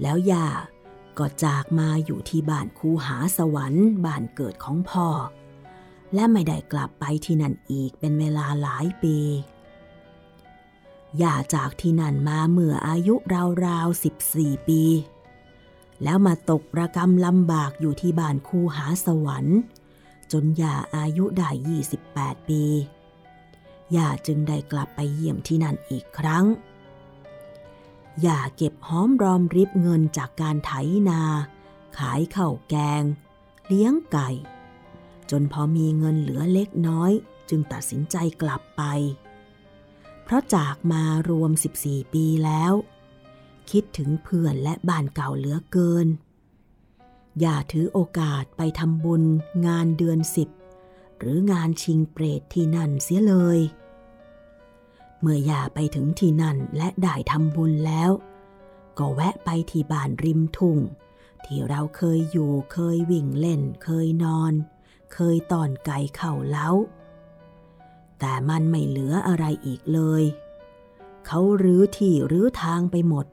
แล้วย่าก็จากมาอยู่ที่บ้านคูหาสวรรค์บ้านเกิดของพ่อ และไม่ได้กลับไปที่นั่นอีกเป็นเวลาหลายปีย่าจากที่นั่นมาเมื่ออายุราวๆสิบสี่ปี แล้วมาตกระกรรมลำบากอยู่ที่บ้านคูหาสวรรค์ จนย่าอายุได้28ปีย่าจึงได้กลับไปเยี่ยมที่นั่นอีกครั้ง อย่าเก็บหอมรอมริบเงินจากการไถนา ขายข้าวแกง เลี้ยงไก่ จนพอมีเงินเหลือเล็กน้อย จึงตัดสินใจกลับไป เพราะจากมารวม 14 ปีแล้ว คิดถึงเพื่อนและบ้านเก่าเหลือเกิน อย่าถือโอกาสไปทำบุญงานเดือนสิบหรืองานชิงเปรตที่นั่นเสียเลย เมื่อย่าไปถึงที่นั่นและได้ทำบุญแล้ว ก็แวะไปที่บ้านริมทุ่ง ที่เราเคยอยู่เคยวิ่งเล่น เคยนอน เคยตอนไก่เข่าเล้า แต่มันไม่เหลืออะไรอีกเลย เขารื้อที่รื้อทางไปหมด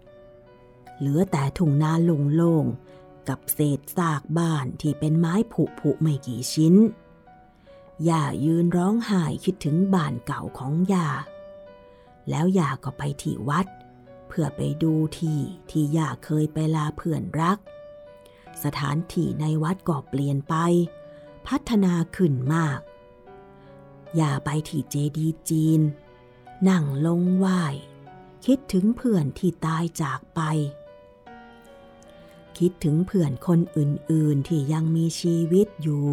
เหลือแต่ทุ่งนาโล่งๆกับเศษซากบ้านที่เป็นไม้ผุผุไม่กี่ชิ้นย่ายืนร้องไห้คิดถึงบ้านเก่าของย่า แล้วย่าก็ไปที่วัด เพื่อไปดูที่ที่ย่าเคยไปลาเพื่อนรัก สถานที่ในวัดก็เปลี่ยนไป พัฒนาขึ้นมากย่าไปที่เจดีจีน นั่งลงไหว้ คิดถึงเพื่อนที่ตายจากไป คิดถึงเพื่อนคนอื่นๆที่ยังมีชีวิตอยู่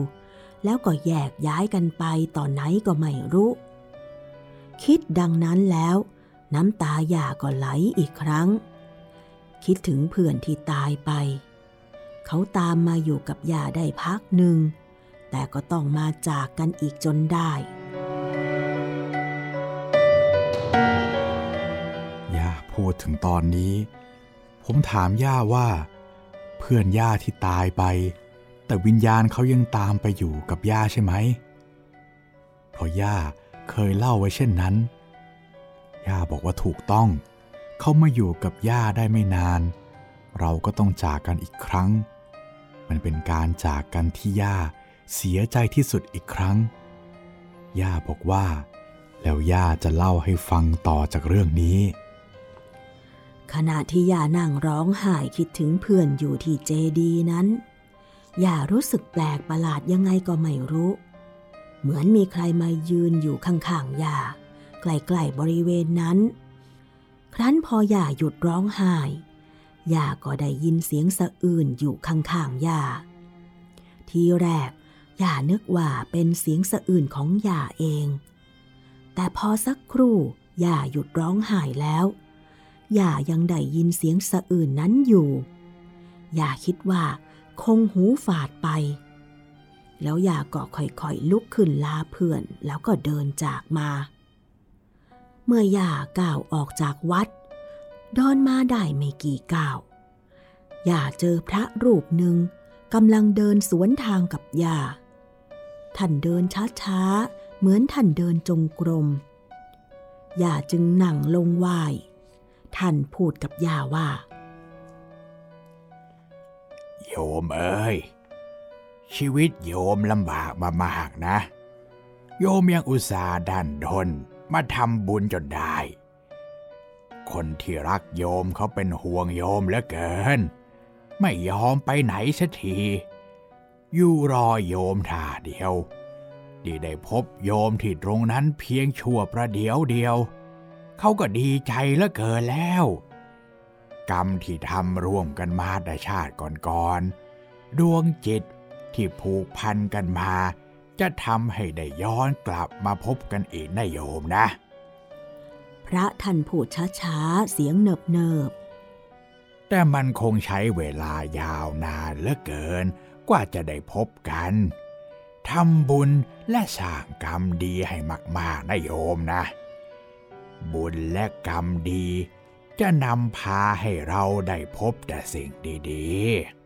แล้วก็แยกย้ายกันไปตอนไหนก็ไม่รู้ คิดดังนั้นแล้ว น้ำตาหย่าก็ไหลอีกครั้ง คิดถึงเพื่อนที่ตายไป เขาตามมาอยู่กับย่าได้พักหนึ่ง แต่ก็ต้องมาจากกันอีกจนได้ย่าพูดถึงตอนนี้ ผมถามย่าว่า เพื่อนย่าที่ตายไป แต่วิญญาณเขายังตามไปอยู่กับย่าใช่ไหมเพราะย่า เคยเล่าไว้เช่นนั้น ย่าบอกว่าถูกต้อง เขามาอยู่กับย่าได้ไม่นาน เราก็ต้องจากกันอีกครั้ง มันเป็นการจากกันที่ย่าเสียใจที่สุดอีกครั้ง ย่าบอกว่า แล้วย่าจะเล่าให้ฟังต่อจากเรื่องนี้ ขณะที่ย่านั่งร้องไห้คิดถึงเพื่อนอยู่ที่เจดีนั้น ย่ารู้สึกแปลกประหลาดยังไงก็ไม่รู้เเหมือนมีใครมายืนอยู่ข้างๆยาใกล้ๆบริเวณนั้น ครั้นพอยาหยุดร้องไห้ยาก็ได้ยินเสียงสะอื่นอยู่ข้างๆยาทีแรกยานึกว่าเป็นเสียงสะอื่นของยาเอง แต่พอสักครู่ยาหยุดร้องไห้แล้วยายังได้ยินเสียงสะอื่นนั้นอยู่ยาคิดว่าคงหูฝาดไป แล้วยาก็ค่อยๆลุกขึ้นลาเพื่อนแล้วก็เดินจากมา เมื่อย่าก้าวออกจากวัดเดินมาได้ไม่กี่ก้าวย่าเจอพระรูปหนึ่งกำลังเดินสวนทางกับย่า ท่านเดินช้าๆ เหมือนท่านเดินจงกรม ย่าจึงนั่งลงไหวท่านพูดกับย่าว่า โยมเอ้ย ชีวิตโยมลำบากมามากนะ โยมยังอุตส่าห์ดันทนมาทำบุญจนได้ คนที่รักโยมเขาเป็นห่วงโยมเหลือเกิน ไม่ยอมไปไหนสักที อยู่รอโยมท่าเดียวดีได้พบโยมที่ตรงนั้นเพียงชั่วประเดียวเดียว เขาก็ดีใจเหลือเกินแล้ว กรรมที่ทำร่วมกันมาแต่ชาติก่อนๆดวงจิต ที่ผูกพันกันมา จะทำให้ได้ย้อนกลับมาพบกันอีกนะโยมนะ พระท่านพูดช้าๆ เสียงเนิบเนิบแต่มันคงใช้เวลายาวนานเหลือเกิน กว่าจะได้พบกันทำบุญและสร้างกรรมดีให้มากๆนะโยมนะ บุญและกรรมดี จะนำพาให้เราได้พบแต่สิ่งดีๆ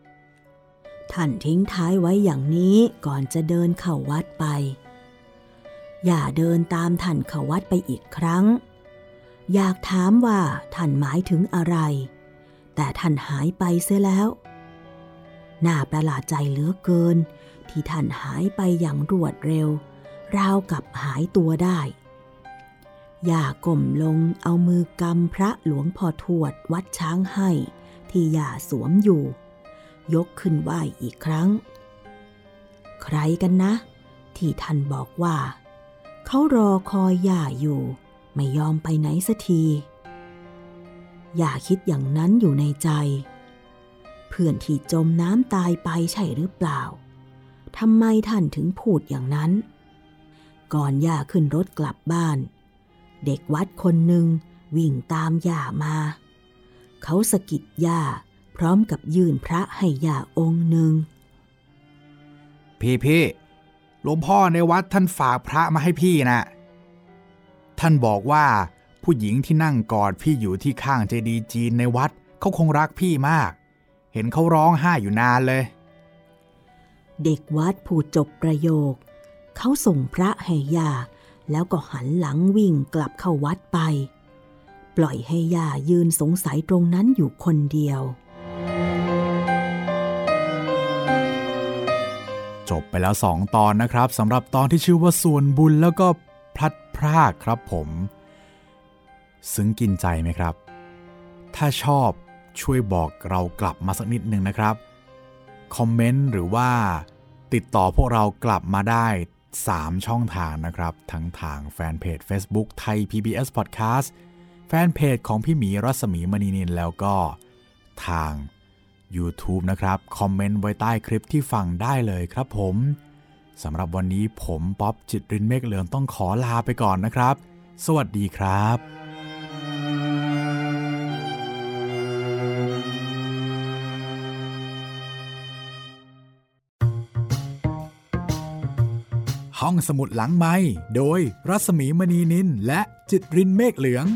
ท่านทิ้งท้ายไว้อย่างนี้ก่อนจะเดินเข้าวัดไป อย่าเดินตามท่านเข้าวัดไปอีกครั้ง อยากถามว่าท่านหมายถึงอะไร แต่ท่านหายไปเสียแล้ว น่าประหลาดใจเหลือเกิน ที่ท่านหายไปอย่างรวดเร็ว ราวกับหายตัวได้ อย่าก้มลงเอามือกำพระหลวงพ่อทวดวัดช้างให้ ที่อย่าสวมอยู่ ยกขึ้นไหวอีกครั้ง ใครกันนะ ที่ท่านบอกว่า เขารอคอยย่าอยู่ ไม่ยอมไปไหนสักทีอย่าคิดอย่างนั้นอยู่ในใจ เพื่อนที่จมน้ำตายไปใช่หรือเปล่าทำไมท่านถึงพูดอย่างนั้น ก่อนย่าขึ้นรถกลับบ้าน เด็กวัดคนหนึ่งวิ่งตามย่ามา เขาสะกิดย่า ร้อมกับยื่นพระให้ย่าองค์หนึ่ง พี่พี่หลวงพ่อในวัดท่านฝากพระมาให้พี่นะ ท่านบอกว่าผู้หญิงที่นั่งกอดพี่อยู่ที่ข้างเจดีย์จีนในวัดเขาคงรักพี่มาก เห็นเขาร้องไห้อยู่นานเลย เด็กวัดพูดจบประโยค เขาส่งพระให้ย่าแล้วก็หันหลังวิ่งกลับเข้าวัดไป ปล่อยให้ย่ายืนสงสัยตรงนั้นอยู่คนเดียว จบไปแล้ว 2 ตอนนะครับสำหรับตอนที่ชื่อว่าส่วนบุญแล้วก็พลัดพรากครับผม ซึ้งกินใจไหมครับ ถ้าชอบช่วยบอกเรากลับมาสักนิดนึงนะครับ คอมเมนต์หรือว่าติดต่อพวกเรากลับมาได้ 3 ช่องทางนะครับ ทั้งทางแฟนเพจ Facebook ไทย PBS Podcast แฟนเพจของพี่หมีรัศมีมณีนินแล้วก็ทาง YouTube นะครับ คอมเมนต์ไว้ใต้คลิปที่ฟังได้เลยครับผมสำหรับวันนี้ผมป๊อบจิตรินเมฆเหลืองต้องขอลาไปก่อนนะครับ สวัสดีครับห้องสมุดหลังไม้โดยรัสมีมณีนินและจิตรินเมฆเหลือง